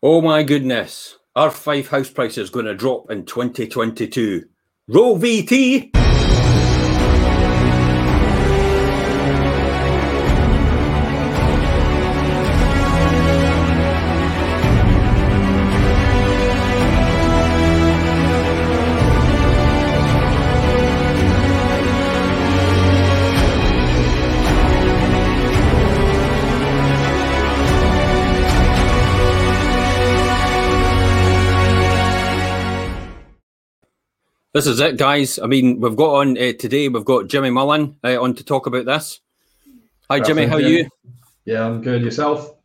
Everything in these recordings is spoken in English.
Oh my goodness. Our Fife house price is going to drop in 2022. Roll VT. This is it, guys. I mean, we've got on uh, today. We've got Jimmy Mullen uh, on to talk about this. Hi, Jimmy. How are you? Yeah, I'm good. Yourself?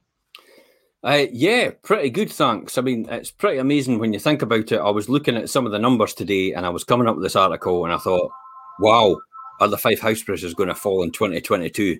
Uh, yeah, pretty good. Thanks. I mean, it's pretty amazing when you think about it. I was looking at some of the numbers today, and I was coming up with this article, and I thought, "Wow, are the Fife house prices going to fall in 2022?"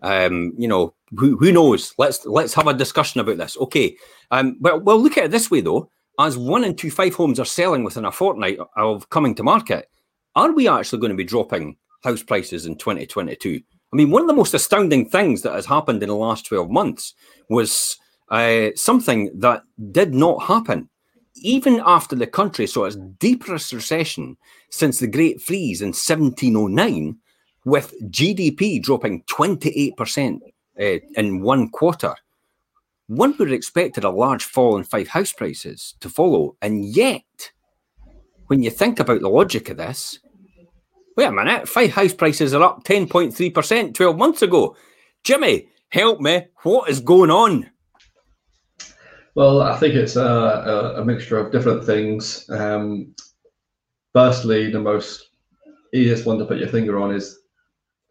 Um, you know, who, who knows? Let's let's have a discussion about this. Okay. Um, well, well, look at it this way though as one in two Fife homes are selling within a fortnight of coming to market, are we actually going to be dropping house prices in 2022? I mean, one of the most astounding things that has happened in the last 12 months was uh, something that did not happen. Even after the country saw its deepest recession since the Great Freeze in 1709, with GDP dropping 28% uh, in one quarter, one would have expected a large fall in Fife house prices to follow. And yet, when you think about the logic of this, wait a minute, Fife house prices are up 10.3% 12 months ago. Jimmy, help me. What is going on? Well, I think it's a, a, mixture of different things. Um, firstly, the most easiest one to put your finger on is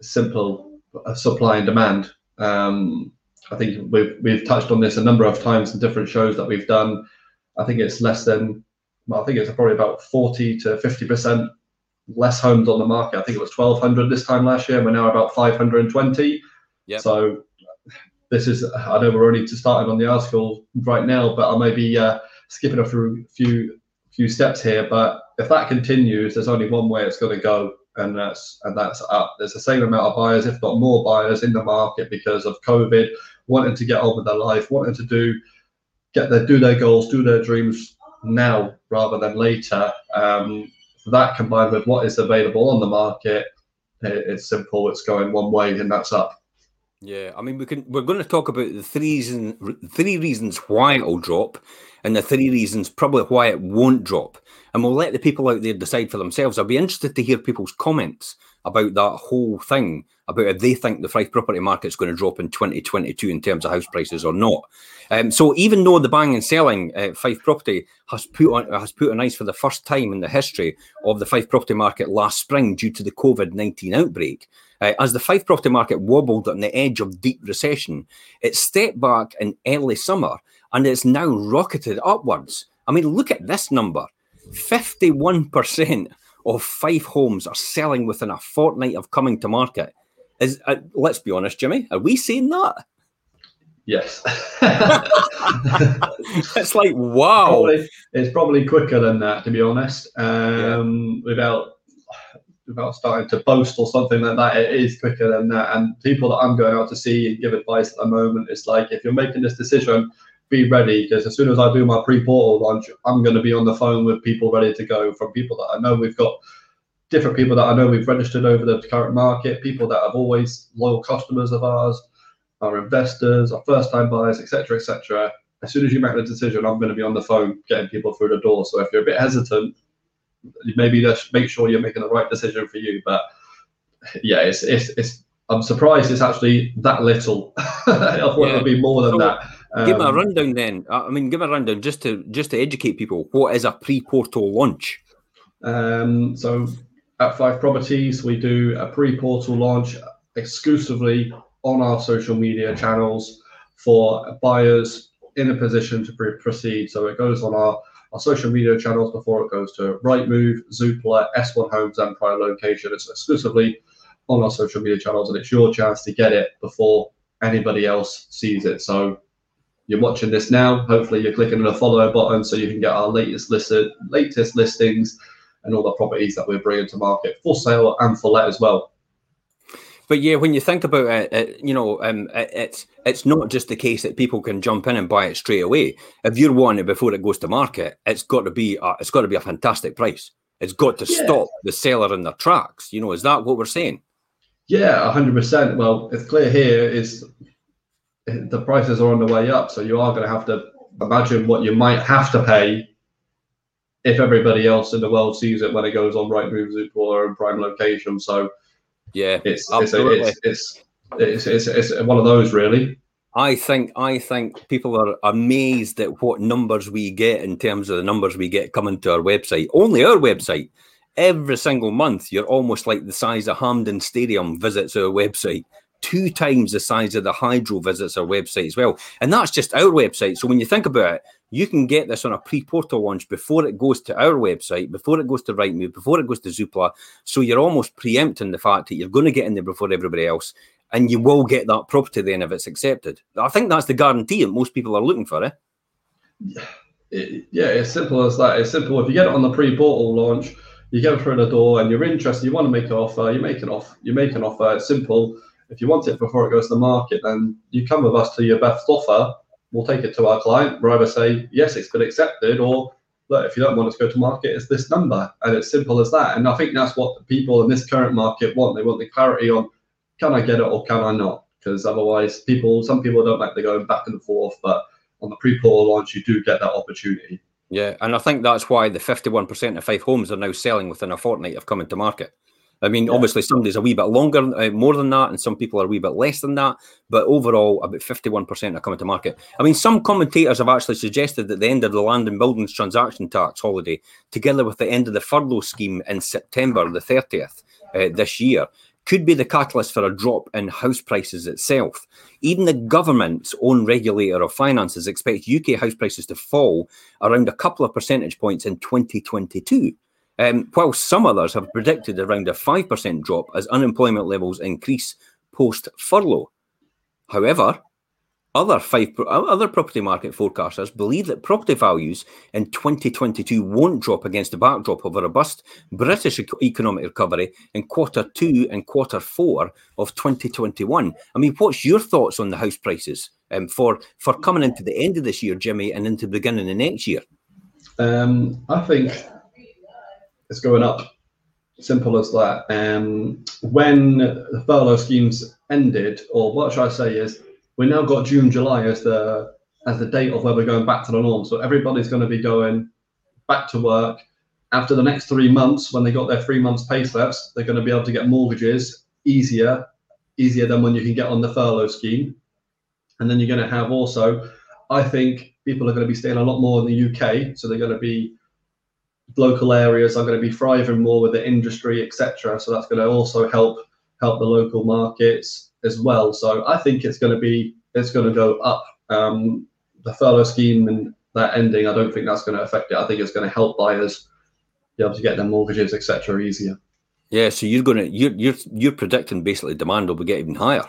simple supply and demand. Um, I think we've we've touched on this a number of times in different shows that we've done. I think it's less than well, I think it's probably about 40 to 50 percent less homes on the market. I think it was 1,200 this time last year. And we're now about 520. Yep. So this is I know we're only just starting on the article right now, but I may be uh, skipping a few few few steps here. But if that continues, there's only one way it's going to go, and that's and that's up. There's the same amount of buyers, if not more buyers, in the market because of COVID, wanting to get on with their life, wanting to do get their do their goals, do their dreams now rather than later. Um, that combined with what is available on the market, it, it's simple. It's going one way, and that's up. Yeah, I mean, we can. We're going to talk about the three reasons, three reasons why it'll drop, and the three reasons probably why it won't drop. And we'll let the people out there decide for themselves. I'll be interested to hear people's comments about that whole thing about if they think the Fife property market is going to drop in 2022 in terms of house prices or not. Um, so even though the buying and selling uh, Fife property has put on has put on ice for the first time in the history of the Fife property market last spring due to the COVID 19 outbreak, uh, as the Fife property market wobbled on the edge of deep recession, it stepped back in early summer and it's now rocketed upwards. I mean, look at this number 51% of Fife homes are selling within a fortnight of coming to market. Is uh, let's be honest, Jimmy, are we saying that? Yes. it's like wow. Probably, it's probably quicker than that, to be honest. Um, yeah. Without without starting to boast or something like that, it is quicker than that. And people that I'm going out to see and give advice at the moment, it's like if you're making this decision, be ready because as soon as I do my pre-portal launch, I'm going to be on the phone with people ready to go from people that I know we've got different people that I know we've registered over the current market, people that have always loyal customers of ours, our investors, our first-time buyers, etc., etc. As soon as you make the decision, I'm going to be on the phone getting people through the door. So if you're a bit hesitant, maybe just make sure you're making the right decision for you. But yeah, it's it's, it's I'm surprised it's actually that little. I thought yeah. it would be more than so, that. Um, give me a um, rundown then. I mean, give me a rundown just to just to educate people. What is a pre-portal launch? Um, so at Fife Properties, we do a pre-portal launch exclusively on our social media channels for buyers in a position to pre- proceed. So it goes on our, our social media channels before it goes to Rightmove, Zoopla, S1 Homes, and Prime Location. It's exclusively on our social media channels, and it's your chance to get it before anybody else sees it. So you're watching this now, hopefully you're clicking on the follow button so you can get our latest listed, latest listings and all the properties that we're bringing to market for sale and for let as well. But yeah, when you think about it, it you know, um, it, it's it's not just the case that people can jump in and buy it straight away. If you're wanting it before it goes to market, it's got to be a, it's got to be a fantastic price. It's got to yeah. stop the seller in their tracks. You know, is that what we're saying? Yeah, hundred percent. Well, it's clear here is the prices are on the way up, so you are going to have to imagine what you might have to pay if everybody else in the world sees it when it goes on Rightmove, Zoopla, or in prime location. So yeah, it's it's, a, it's, it's, it's, it's, it's one of those really. I think I think people are amazed at what numbers we get in terms of the numbers we get coming to our website. Only our website. Every single month, you're almost like the size of Hampden Stadium visits our website. Two times the size of the Hydro visits our website as well. And that's just our website. So when you think about it, you can get this on a pre-portal launch before it goes to our website, before it goes to Rightmove, before it goes to Zoopla. So you're almost preempting the fact that you're going to get in there before everybody else, and you will get that property then if it's accepted. I think that's the guarantee that most people are looking for. Eh? Yeah, it's simple as that. It's simple. If you get it on the pre-portal launch, you go through the door and you're interested, you want to make an offer, you make an offer, you make an offer. It's simple. If you want it before it goes to the market, then you come with us to your best offer we'll take it to our client. We'll either say, yes, it's been accepted, or look, if you don't want us to go to market, it's this number. And it's simple as that. And I think that's what the people in this current market want. They want the clarity on can I get it or can I not? Because otherwise, people, some people don't like the going back and forth, but on the pre-portal launch, you do get that opportunity. Yeah, and I think that's why the 51% of Fife homes are now selling within a fortnight of coming to market. I mean, yeah. obviously, somebody's a wee bit longer, uh, more than that, and some people are a wee bit less than that. But overall, about 51% are coming to market. I mean, some commentators have actually suggested that the end of the land and buildings transaction tax holiday, together with the end of the furlough scheme in September the 30th uh, this year, could be the catalyst for a drop in house prices itself. Even the government's own regulator of finances expects UK house prices to fall around a couple of percentage points in 2022. Um, while some others have predicted around a 5% drop as unemployment levels increase post furlough. However, other Fife other property market forecasters believe that property values in 2022 won't drop against the backdrop of a robust British economic recovery in quarter two and quarter four of 2021. I mean, what's your thoughts on the house prices um, for for coming into the end of this year, Jimmy, and into the beginning of next year? Um, I think it's going up. Simple as that. Um, when the furlough schemes ended, or what should I say is, we now got June, July as the as the date of where we're going back to the norm. So everybody's going to be going back to work after the next three months. When they got their three months pay slips, they're going to be able to get mortgages easier, easier than when you can get on the furlough scheme. And then you're going to have also, I think people are going to be staying a lot more in the UK, so they're going to be local areas are going to be thriving more with the industry, etc. So that's going to also help help the local markets as well. So I think it's going to be it's going to go up. Um, the furlough scheme and that ending, I don't think that's going to affect it. I think it's going to help buyers be able to get their mortgages, etc., easier. Yeah, so you're going to you're you're you're predicting basically demand will get even higher.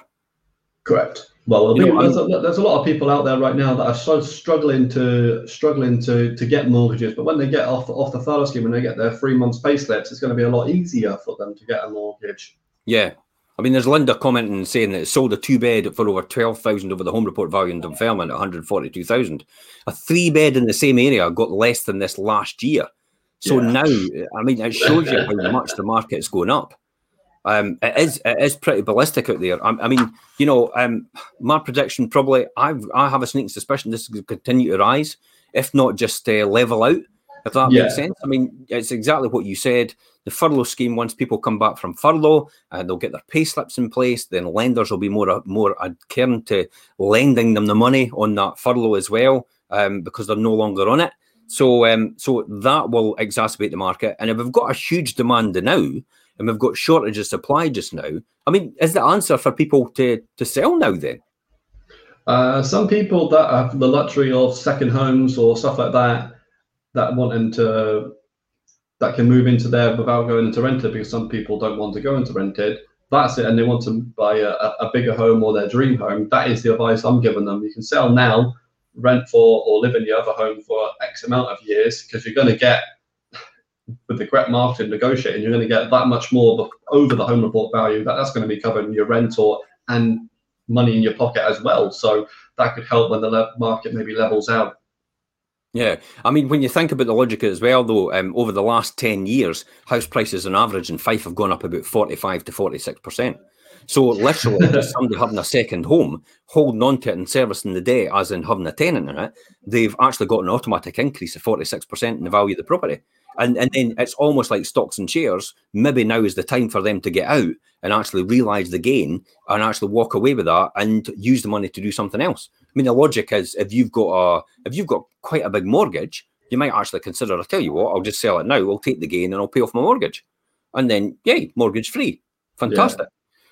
Correct. Well, know, there's, a, there's, a, lot of people out there right now that are so struggling to struggling to to get mortgages, but when they get off off the furlough scheme and they get their three months pay slips, it's going to be a lot easier for them to get a mortgage. Yeah, I mean, there's Linda commenting saying that it sold a two bed for over twelve thousand over the home report value in Dunfermline at one hundred forty two thousand. A three bed in the same area got less than this last year. So yeah. now, I mean, it shows you how much the market's going up. Um, it is it is pretty ballistic out there. I, I mean, you know, um, my prediction probably I I have a sneaking suspicion this is going to continue to rise, if not just uh, level out. If that yeah. makes sense. I mean, it's exactly what you said. The furlough scheme. Once people come back from furlough, and uh, they'll get their pay slips in place. Then lenders will be more more adhering to lending them the money on that furlough as well, um, because they're no longer on it. So, um, so that will exacerbate the market. And if we've got a huge demand now, and we've got shortage of supply just now. I mean, is the answer for people to to sell now then? Uh, some people that have the luxury of second homes or stuff like that that wanting to that can move into there without going into rented because some people don't want to go into rented. That's it, and they want to buy a, a bigger home or their dream home. That is the advice I'm giving them. You can sell now, rent for, or live in the other home for X amount of years because you're going to get with the correct marketing negotiating, you're going to get that much more over the home report value. That that's going to be covering your rental and money in your pocket as well. So that could help when the le- market maybe levels out. Yeah, I mean, when you think about the logic as well, though, um, over the last ten years, house prices on average in Fife have gone up about forty-five to forty-six percent. So literally, just somebody having a second home, holding on to it and servicing the debt, as in having a tenant in it, they've actually got an automatic increase of forty-six percent in the value of the property. And and then it's almost like stocks and shares. Maybe now is the time for them to get out and actually realize the gain and actually walk away with that and use the money to do something else. I mean, the logic is if you've got a if you've got quite a big mortgage, you might actually consider. I tell you what, I'll just sell it now. I'll take the gain and I'll pay off my mortgage, and then yay, mortgage free. Fantastic. Yeah.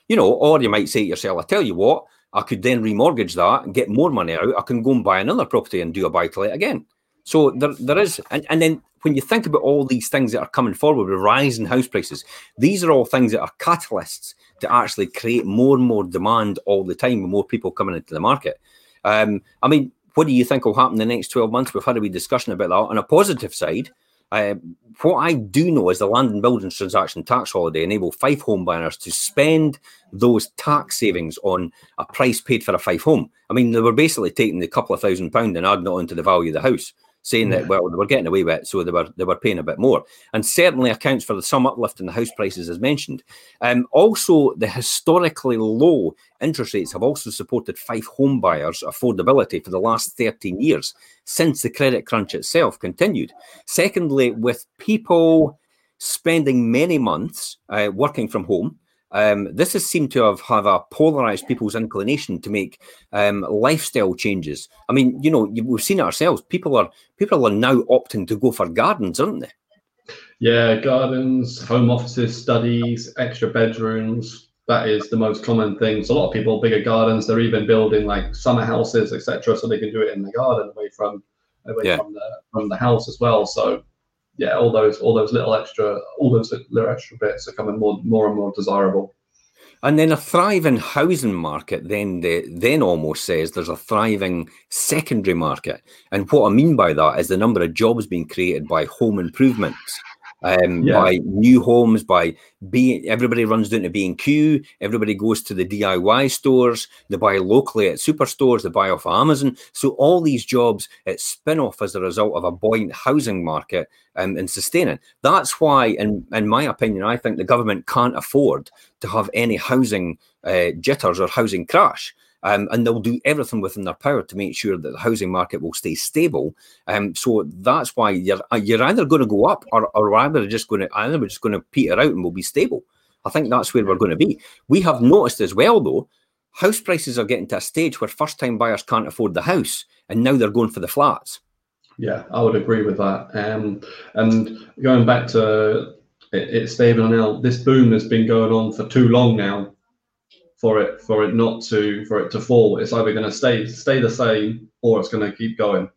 You know, or you might say to yourself, I tell you what, I could then remortgage that and get more money out. I can go and buy another property and do a buy to let again. So there, there is, and, and then when you think about all these things that are coming forward with rising house prices, these are all things that are catalysts to actually create more and more demand all the time with more people coming into the market. Um, I mean, what do you think will happen in the next 12 months? We've had a wee discussion about that. On a positive side, uh, what I do know is the land and buildings transaction tax holiday enable Fife home buyers to spend those tax savings on a price paid for a Fife home. I mean, they were basically taking the couple of thousand pound and adding it onto the value of the house saying yeah. that well they were getting away with it, so they were they were paying a bit more, and certainly accounts for the some uplift in the house prices as mentioned. Um, also, the historically low interest rates have also supported Fife home buyers' affordability for the last 13 years since the credit crunch itself continued. Secondly, with people spending many months uh, working from home um, this has seemed to have, have a polarized people's inclination to make um, lifestyle changes. I mean, you know, we've seen it ourselves. People are people are now opting to go for gardens, aren't they? Yeah, gardens, home offices, studies, extra bedrooms. That is the most common thing. So a lot of people bigger gardens. They're even building like summer houses, etc., so they can do it in the garden away from away yeah. from the from the house as well. So yeah, all those all those little extra all those little extra bits are coming more more and more desirable. And then a thriving housing market then the, then almost says there's a thriving secondary market. And what I mean by that is the number of jobs being created by home improvements um, yeah. by new homes, by being everybody runs down to B and Q, everybody goes to the DIY stores, they buy locally at superstores, they buy off Amazon. So all these jobs it's spin off as a result of a buoyant housing market um, and sustaining. That's why, in in my opinion, I think the government can't afford to have any housing uh, jitters or housing crash. Um, and they'll do everything within their power to make sure that the housing market will stay stable. Um, so that's why you're uh, you're either going to go up or, or either just going to either we're just going to peter out and we'll be stable. I think that's where we're going to be. We have noticed as well, though, house prices are getting to a stage where first-time buyers can't afford the house, and now they're going for the flats. Yeah, I would agree with that. Um, and going back to it, it's stable now. This boom has been going on for too long now for it for it not to for it to fall. It's either going to stay stay the same or it's going to keep going.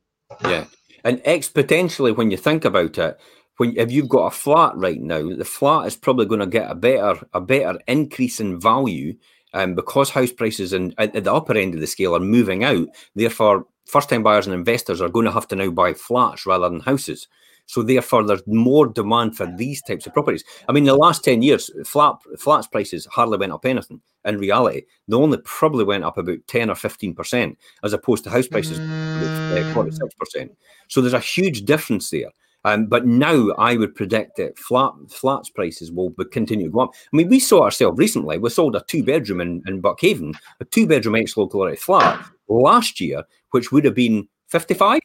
Yeah, and exponentially when you think about it, when if you've got a flat right now, the flat is probably going to get a better a better increase in value, um, because house prices at, at the upper end of the scale are moving out. Therefore, first time buyers and investors are going to have to now buy flats rather than houses. So therefore, there's more demand for these types of properties. I mean, the last ten years, flat flats prices hardly went up anything. In reality, they only probably went up about ten or fifteen percent, as opposed to house prices uh, forty six percent. So there's a huge difference there. Um, but now I would predict that flat flats prices will continue to go up. I mean, we saw ourselves recently. We sold a two bedroom in, in Buckhaven, a two bedroom ex local area flat last year, which would have been fifty five.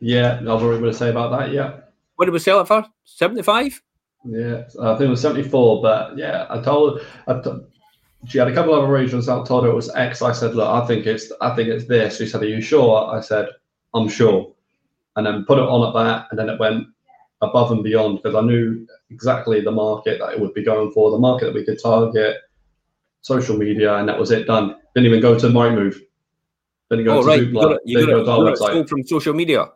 Yeah, I've already got to say about that. Yeah. What did we sell it for? 75? Yeah, I think it was 74. But yeah, I told, I t- she had a couple of regions. I told her it was X. I said, look, I think it's, I think it's this. She said, are you sure? I said, I'm sure. And then put it on at that, and then it went above and beyond because I knew exactly the market that it would be going for, the market that we could target, social media, and that was it. Done. Didn't even go to Rightmove. Didn't go oh, to right. Zoopla. You got it, you got it, got it from social media.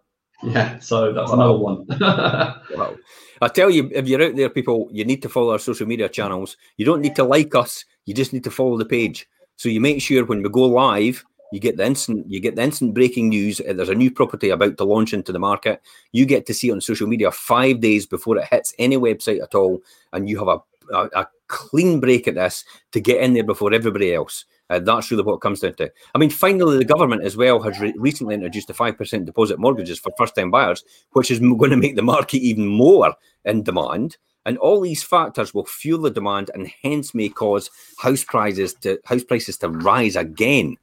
Yeah, so that's wow. another one. wow. I tell you, if you're out there, people, you need to follow our social media channels. You don't need to like us, you just need to follow the page. So you make sure when we go live, You get the instant, you get the instant breaking news. uh, There's a new property about to launch into the market. You get to see it on social media five days before it hits any website at all, and you have a a, a clean break at this to get in there before everybody else. Uh, that's really what it comes down to. I mean, finally, the government as well has re- recently introduced five percent deposit mortgages for first-time buyers, which is going to make the market even more in demand. And all these factors will fuel the demand, and hence may cause house prices to house prices to rise again.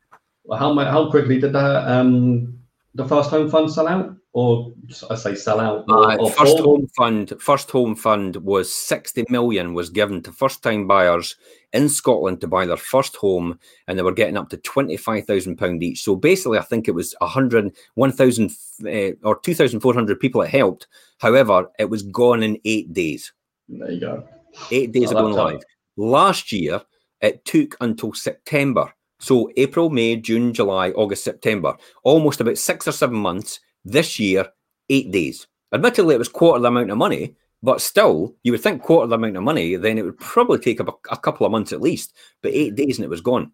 Well, how how quickly did the um the first home fund sell out, or I say sell out? Or, Uh, or first fall? home fund, first home fund was sixty million was given to first-time buyers in Scotland to buy their first home, and they were getting up to twenty-five thousand pound each. So basically, I think it was a hundred, one thousand, uh, or two thousand four hundred people it helped. However, it was gone in eight days. There you go. Eight days that's live. Last year, it took until September. So April, May, June, July, August, September, almost about six or seven months. This year, eight days. Admittedly, it was quarter the amount of money, but still, you would think quarter the amount of money, then it would probably take a, a couple of months at least. But eight days and it was gone.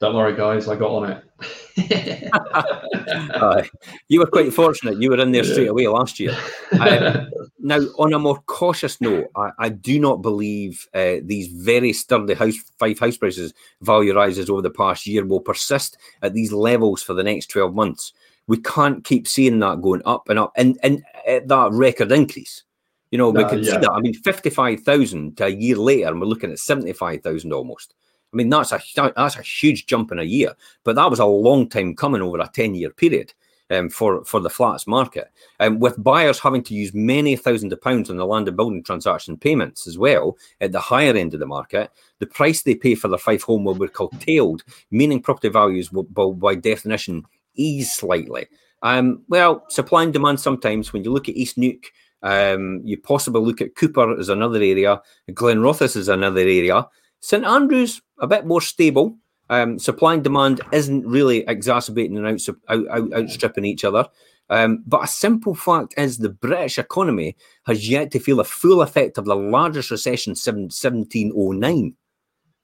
Don't worry, guys. I got on it. Uh, you were quite fortunate. You were in there straight away last year. Um, Now, on a more cautious note, I, I do not believe uh, these very sturdy house Fife house prices value rises over the past year will persist at these levels for the next 12 months. We can't keep seeing that going up and up and, and at that record increase. You know, we No, could see that. I mean, 55,000 to a year later, and we're looking at 75,000 almost. I mean, that's a that's a huge jump in a year, but that was a long time coming over a 10 year period um, for, for the flats market. Um, with buyers having to use many thousands of pounds on the land and building transaction payments as well at the higher end of the market, the price they pay for their Fife home will be curtailed, meaning property values will, will by definition ease slightly. Um, well, supply and demand sometimes when you look at East Neuk, um, you possibly look at Cupar as another area, Glenrothes is another area. St Andrews a bit more stable. Um, supply and demand isn't really exacerbating and out, out, out, outstripping each other. Um, but a simple fact is the British economy has yet to feel the full effect of the largest recession since 1709.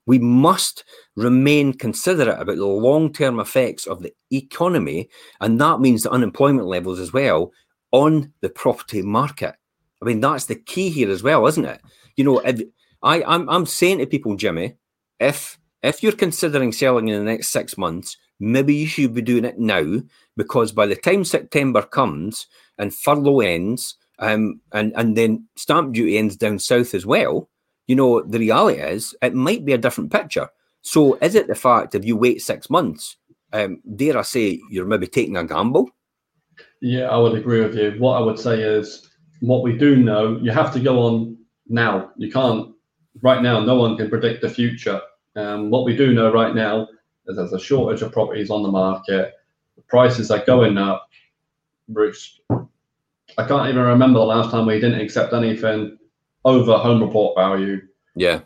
We must remain considerate about the long term effects of the economy, and that means the unemployment levels as well on the property market. I mean, that's the key here as well, isn't it? You know, I, I'm, I'm saying to people, Jimmy, if if you're considering selling in the next six months, maybe you should be doing it now because by the time September comes and furlough ends, um, and and then stamp duty ends down south as well, you know the reality is it might be a different picture. So is it the fact if you wait six months, um, dare I say you're maybe taking a gamble? Yeah, I would agree with you. What I would say is, what we do know, you have to go on now. You can't right now. No one can predict the future. Um, what we do know right now is there's a shortage of properties on the market. The prices are going up. Which I can't even remember the last time we didn't accept anything over home report value. Yeah,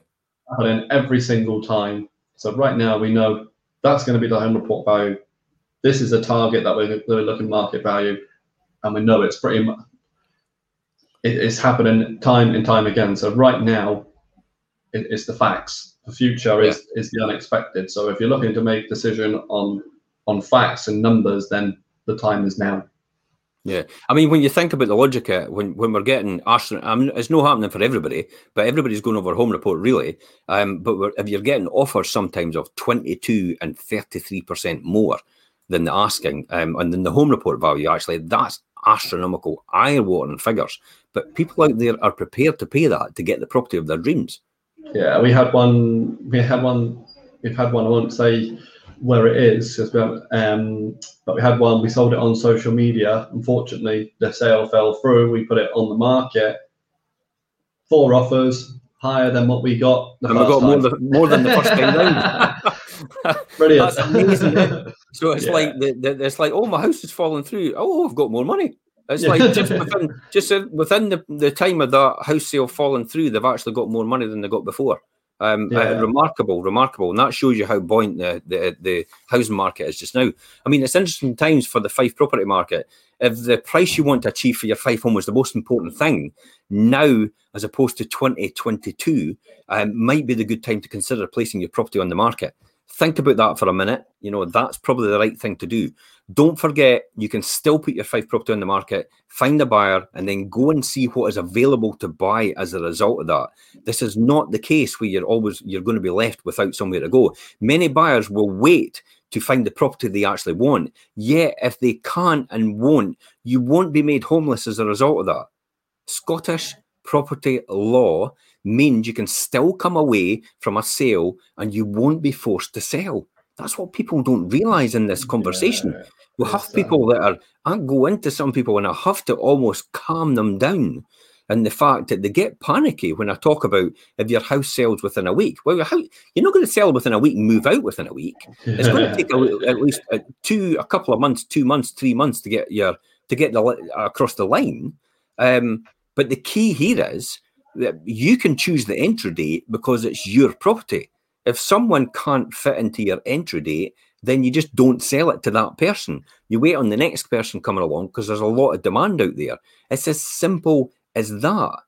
Happening every single time. So right now we know that's going to be the home report value. This is a target that we're, we're looking market value, and we know it's pretty much it, it's happening time and time again. So right now, it, it's the facts. The future is is the unexpected. So if you're looking to make decision on on facts and numbers, then the time is now. Yeah, I mean, when you think about the logic, when when we're getting astron- I mean, it's no happening for everybody, but everybody's going over home report really. Um, but if you're getting offers sometimes of twenty two and thirty three percent more than the asking, um, and then the home report value actually, that's astronomical, eye-watering figures. But people out there are prepared to pay that to get the property of their dreams. Yeah, we had one. We had one. We've had one. I won't say where it is, 'cause we um, but we had one. We sold it on social media. Unfortunately, the sale fell through. We put it on the market. Four offers higher than what we got. The And we first got more than, more than the first time round. Brilliant. That's amazing. So it's Yeah. like the, the, it's like, oh, my house is falling through. Oh, I've got more money. It's Yeah. like just within just within the, the time of that house sale falling through, they've actually got more money than they got before. Um, uh, remarkable, remarkable, and that shows you how buoyant the, the the housing market is just now. I mean, it's interesting times for the Fife property market. If the price you want to achieve for your Fife home was the most important thing, now as opposed to 2022, um, might be the good time to consider placing your property on the market. think about that for a minute. You know, that's probably the right thing to do. Don't forget, you can still put your Fife property on the market, find a buyer, and then go and see what is available to buy as a result of that. This is not the case where you're always you're going to be left without somewhere to go. Many buyers will wait to find the property they actually want. Yet, if they can't and won't, you won't be made homeless as a result of that. Scottish property law means you can still come away from a sale and you won't be forced to sell. That's what people don't realize in this conversation. Yeah, we have people that are, I go into some people and I have to almost calm them down. And the fact that they get panicky when I talk about if your house sells within a week. Well, how, you're not going to sell within a week and move out within a week. It's going to take a, at least a, two, a couple of months, two months, three months to get your to get the across the line. Um, but the key here is that you can choose the entry date because it's your property. If someone can't fit into your entry date, then you just don't sell it to that person. You wait on the next person coming along because there's a lot of demand out there. It's as simple as that.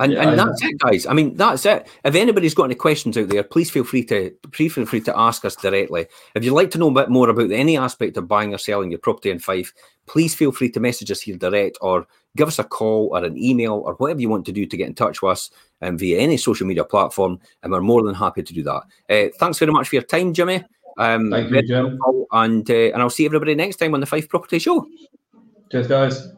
And, yeah, and that's it, guys. I mean, that's it. If anybody's got any questions out there, please feel free to please feel free to ask us directly. If you'd like to know a bit more about any aspect of buying or selling your property in Fife, please feel free to message us here direct or give us a call or an email or whatever you want to do to get in touch with us um, via any social media platform, and we're more than happy to do that. Uh, thanks very much for your time, Jimmy. Um, Thank you, Jim. And uh, and I'll see everybody next time on the Fife Property Show. Cheers, guys.